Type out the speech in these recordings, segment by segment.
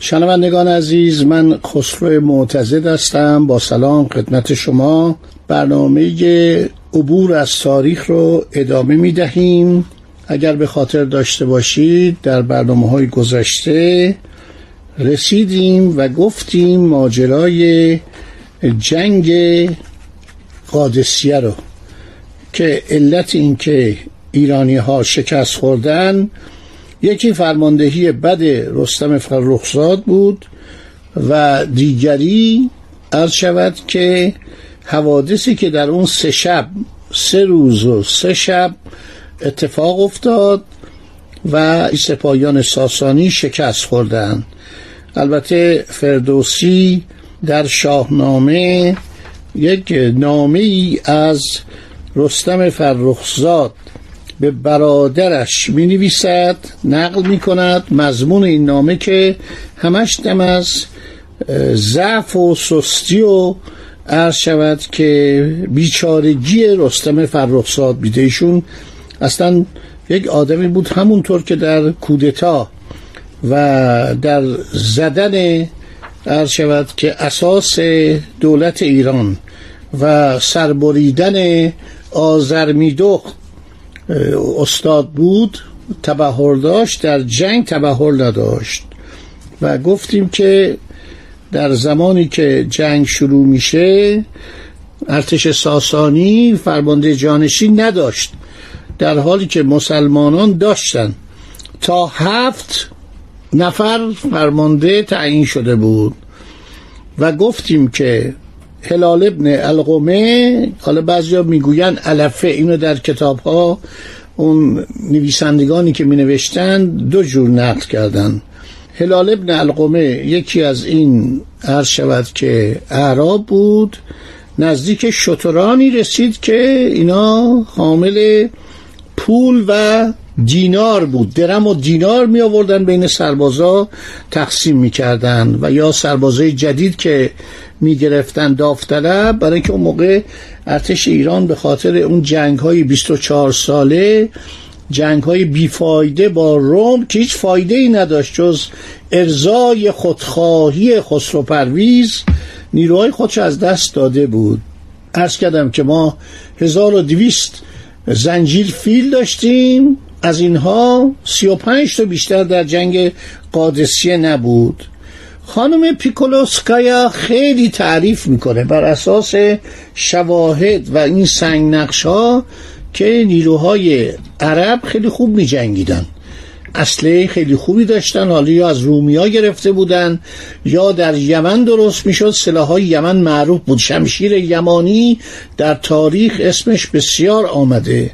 شنوندگان عزیز من خسرو معتزد هستم. با سلام خدمت شما. برنامه عبور از تاریخ رو ادامه می دهیم اگر به خاطر داشته باشید در برنامه های گذشته رسیدیم و گفتیم ماجرای جنگ قادسیه رو که علت اینکه ایرانی ها شکست خوردن یکی فرماندهی بد رستم فرخزاد بود و دیگری عرض شود که حوادثی که در اون سه شب سه روز و سه شب اتفاق افتاد و سپاهیان ساسانی شکست خوردند. البته فردوسی در شاهنامه یک نامه از رستم فرخزاد به برادرش می نویسد نقل می کند مضمون این نامه که همش دم از ضعف و سستی و عرض شود که بیچارگی رستم فرخزاد بیده ایشون اصلا یک آدمی بود همونطور که در کودتا و در زدن عرض شود که اساس دولت ایران و سربریدن آزرمیدخ استاد بود تبهر داشت در جنگ تبهر نداشت. و گفتیم که در زمانی که جنگ شروع میشه ارتش ساسانی فرمانده جانشین نداشت. در حالی که مسلمانان داشتن. تا هفت نفر فرمانده تعیین شده بود. و گفتیم که هلال ابن القمه حالا بعضی می‌گوین علفه اینو در کتاب ها اون نویسندگانی که می نوشتن دو جور نقل کردن. هلال ابن القمه یکی از این عرض شود که اعراب بود نزدیک شترانی رسید که اینا حامل پول و دینار بود. درم و دینار می آوردن بین سربازا تقسیم می کردن و یا سربازای جدید که می گرفتن داوطلب برای که اون موقع ارتش ایران به خاطر اون جنگ های 24 ساله جنگ های بیفایده با روم که هیچ فایده ای نداشت جز ارزای خودخواهی خسرو پرویز نیروهای خودش از دست داده بود. ارز کردم که ما 1200 زنجیر فیل داشتیم. از اینها 35 تا بیشتر در جنگ قادسیه نبود. خانم پیکولوسکایا خیلی تعریف می‌کنه بر اساس شواهد و این سنگ نقش ها که نیروهای عرب خیلی خوب می جنگیدن اصله خیلی خوبی داشتن. حالا یا از رومیا گرفته بودن یا در یمن درست می‌شد. سلاحهای یمن معروف بود. شمشیر یمانی در تاریخ اسمش بسیار آمده.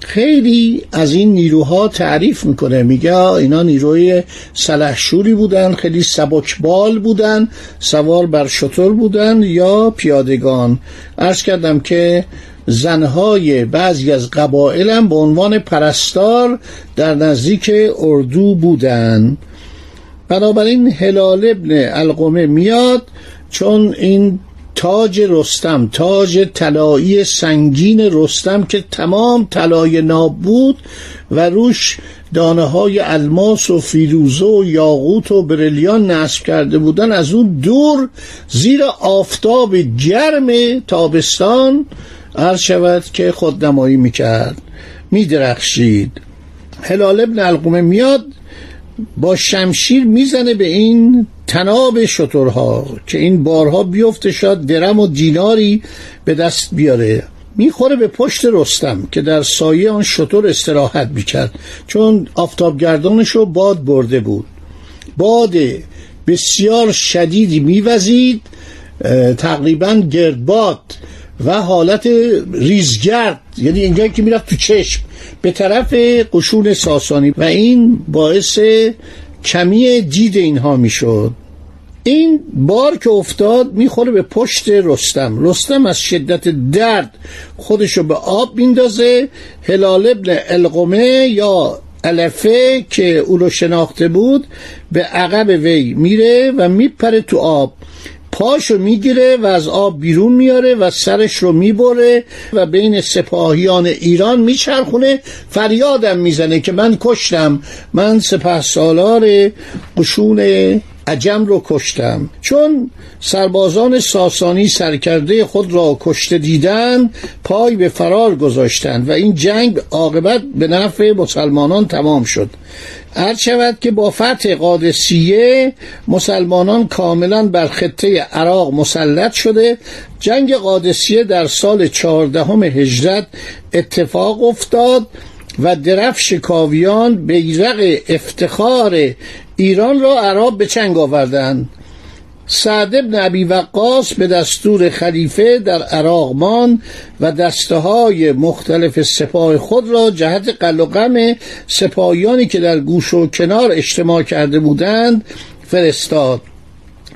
خیلی از این نیروها تعریف می‌کنه. میگه اینا نیروی سلحشوری بودن خیلی سبکبال بودن سوار بر شطور بودن یا پیادگان. ارز کردم که زنهای بعضی از قبائل به عنوان پرستار در نزدیک اردو بودن. بنابراین هلال ابن القمه میاد چون این تاج رستم تاج طلایی سنگین رستم که تمام طلای ناب بود و روش دانه های الماس و فیروزه و یاقوت و بریلیان نصب کرده بودن از اون دور زیر آفتاب گرم تابستان عرض شود که خودنمایی می‌کرد میدرخشید. هلال ابن القومه میاد با شمشیر می‌زنه به این تناب شطورها که این بارها بیفته شاد درم و دیناری به دست بیاره. می‌خوره به پشت رستم که در سایه آن شطور استراحت می‌کرد چون آفتابگردانش رو باد برده بود. باد بسیار شدیدی میوزید تقریبا گردباد. و حالت ریزگرد یعنی اینجایی که می‌رفت تو چشم. به طرف قشون ساسانی. و این باعث کمی دید اینها می‌شد. این بار که افتاد می‌خوره به پشت رستم. رستم از شدت درد خودشو به آب میندازه. هلال ابن القمه یا علفه که او رو شناخته بود به عقب وی میره و میپره تو آب. پاشو می‌گیره و از آب بیرون میاره و سرش رو می‌بره و بین سپاهیان ایران میچرخونه. فریادم می‌زنه که من کشتم. من سپه سالار قشون عجم رو کشتم. چون سربازان ساسانی سرکرده خود را کشته دیدند پای به فرار گذاشتند و این جنگ عاقبت به نفع مسلمانان تمام شد. هر شود که با فتح قادسیه مسلمانان کاملا بر خطه عراق مسلط شده. جنگ قادسیه در سال چهاردهم هجرت اتفاق افتاد و درفش کاویان بیرق افتخار ایران را عرب به چنگ آوردند. سعد ابن عبی وقاص به دستور خلیفه در عراق مان و دسته های مختلف سپاه خود را جهت قل و غم سپاهیانی که در گوش و کنار اجتماع کرده بودند فرستاد.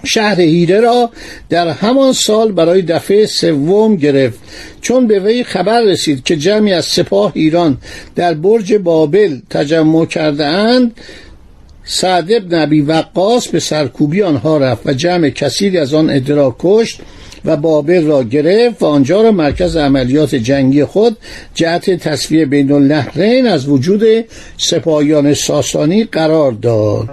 شهر هیره را در همان سال برای دفعه سوم گرفت. چون به وی خبر رسید که جمعی از سپاه ایران در برج بابل تجمع کرده اند سعد ابن عبی وقاص به سرکوبی آنها رفت و جمع کثیری از آن ادرا کشت و بابل را گرفت و آنجا را مرکز عملیات جنگی خود جهت تصفیه بین النهرین از وجود سپاهیان ساسانی قرار داد.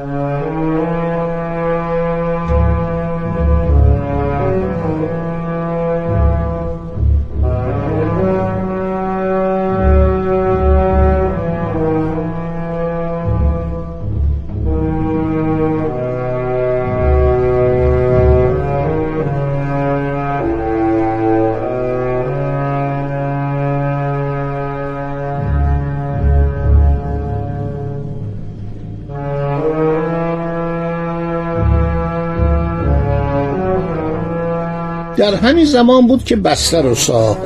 در همین زمان بود که بسته رو ساخت.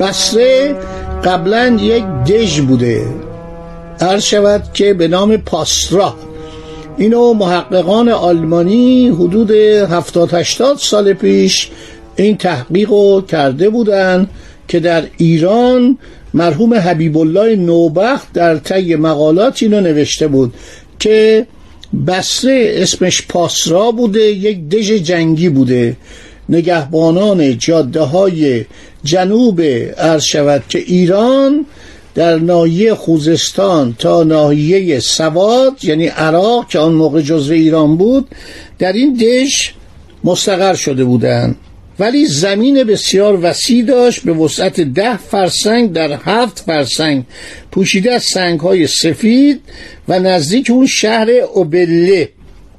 بسته قبلا یک دژ بوده. هر شود که به نام پاسرا. اینو محققان آلمانی حدود 70 80 سال پیش این تحقیق رو کرده بودند که در ایران مرحوم حبیب الله نوبخت در طی مقالات اینو نوشته بود که بسره اسمش پاسرا بوده یک دژ جنگی بوده. نگهبانان جاده های جنوب عرض شود که ایران در ناحیه خوزستان تا ناحیه سواد یعنی عراق که آن موقع جزو ایران بود در این دش مستقر شده بودند. ولی زمین بسیار وسیع داشت به وسعت ده فرسنگ در هفت فرسنگ پوشیده از سنگ های سفید و نزدیک اون شهر اوبله.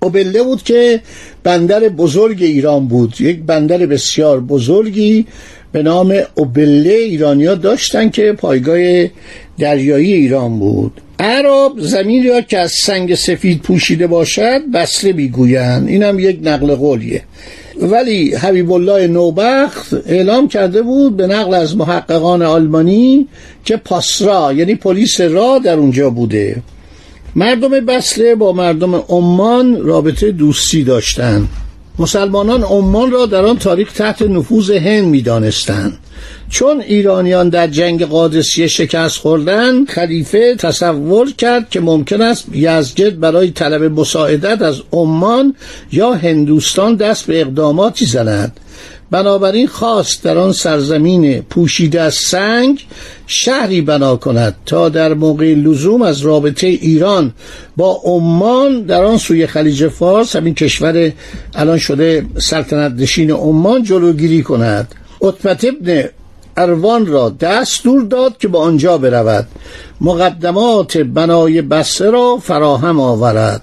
اوبله بود که بندر بزرگ ایران بود. یک بندر بسیار بزرگی به نام اوبله ایرانیا داشتن که پایگاه دریایی ایران بود. عرب زمین را که از سنگ سفید پوشیده باشد بسره می‌گویند. اینم یک نقل قولیه. ولی حبیب الله نوبخت اعلام کرده بود به نقل از محققان آلمانی که پاسرا یعنی پلیس را در اونجا بوده. مردم بسله با مردم عمان رابطه دوستی داشتند مسلمانان عمان را در آن تاریخ تحت نفوذ هند می‌دانستند. چون ایرانیان در جنگ قادسیه شکست خوردن خلیفه تصور کرد که ممکن است یزگرد برای طلب مساعدت از عمان یا هندوستان دست به اقداماتی زند. بنابراین خواست در آن سرزمین پوشیده از سنگ شهری بنا کند تا در موقع لزوم از رابطه ایران با عمان در آن سوی خلیج فارس همین کشور الان شده سلطنت نشین عمان جلوگیری کند. عطبت ابن اروان را دستور داد که به آنجا برود. مقدمات بنای بسه را فراهم آورد.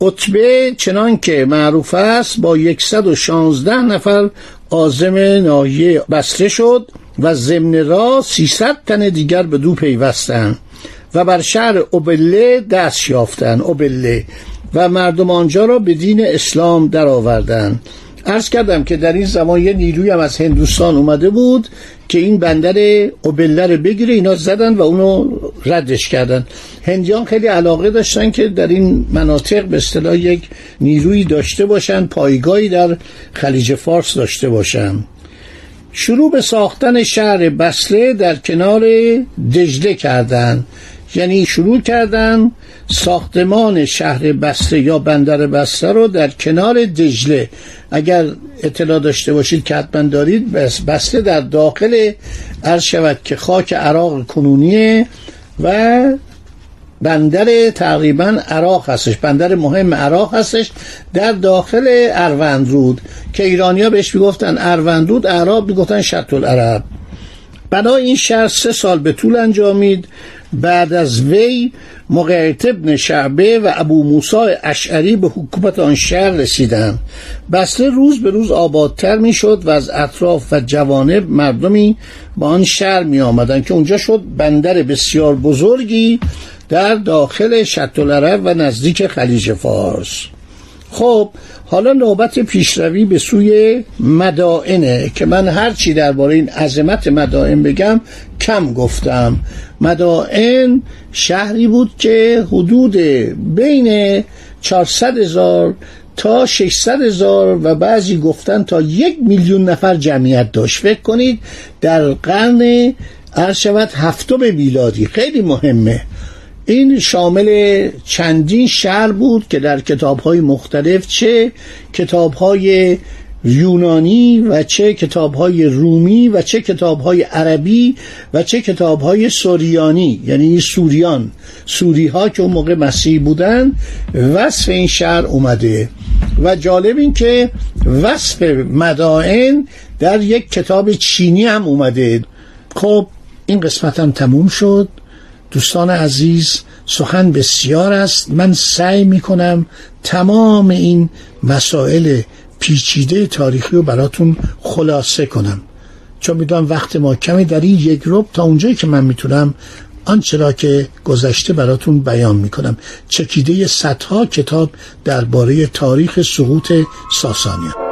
عطبه چنان که معروف است با 116 نفر آزم ناحیه بسته شد و ضمن را 300 تن دیگر به دو پیوستند و بر شهر اوبله دست یافتند اوبله و مردم آنجا را به دین اسلام درآوردند عرض کردم که در این زمان یه نیروی هم از هندوستان اومده بود که این بندر اوبله رو بگیره اینا زدن و اونو ردش کردن. هندیان خیلی علاقه داشتن که در این مناطق به اصطلاح یک نیروی داشته باشن پایگاهی در خلیج فارس داشته باشن. شروع به ساختن شهر بسله در کنار دجله کردند یعنی شروع کردن ساختمان شهر بسته یا بندر بسته رو در کنار دجله. اگر اطلاع داشته باشید که حتما دارید بس بسته در داخل عرض شود که خاک عراق کنونیه و بندر تقریبا عراق هستش. بندر مهم عراق هستش در داخل اروندرود که ایرانیا بهش می‌گفتن اروندرود عرب می‌گفتن شط العرب بنا این شهر سه سال به طول انجامید. بعد از وی مقیت ابن شعبه و ابو موسی اشعری به حکومت آن شهر رسیدند. بسته روز به روز آبادتر می شد و از اطراف و جوانب مردمی به آن شهر می آمدن که اونجا شد بندر بسیار بزرگی در داخل شط و نزدیک خلیج فارس. خب حالا نوبت پیشروی به سوی مدائنه که من هرچی درباره این عظمت مدائن بگم کم گفتم. مدائن شهری بود که حدود بین 400 هزار تا 600 هزار و بعضی گفتن تا یک میلیون نفر جمعیت داشت. فکر کنید در قرن عرض شود هفتم میلادی. خیلی مهمه. این شامل چندین شهر بود که در کتابهای مختلف چه کتابهای یونانی و چه کتابهای رومی و چه کتابهای عربی و چه کتابهای سوریانی یعنی سوریان سوری ها که اون موقع مسیحی بودن وصف این شهر اومده. و جالب این که وصف مدائن در یک کتاب چینی هم اومده. خب این قسمت هم تموم شد. دوستان عزیز سخن بسیار است. من سعی می کنم تمام این مسائل پیچیده تاریخی رو براتون خلاصه کنم. چون می‌دونم وقت ما کمی در این یک رب تا اونجایی که من می‌تونم آنچه را که گذشته براتون بیان می‌کنم. چکیده صدها کتاب درباره تاریخ سقوط ساسانیان.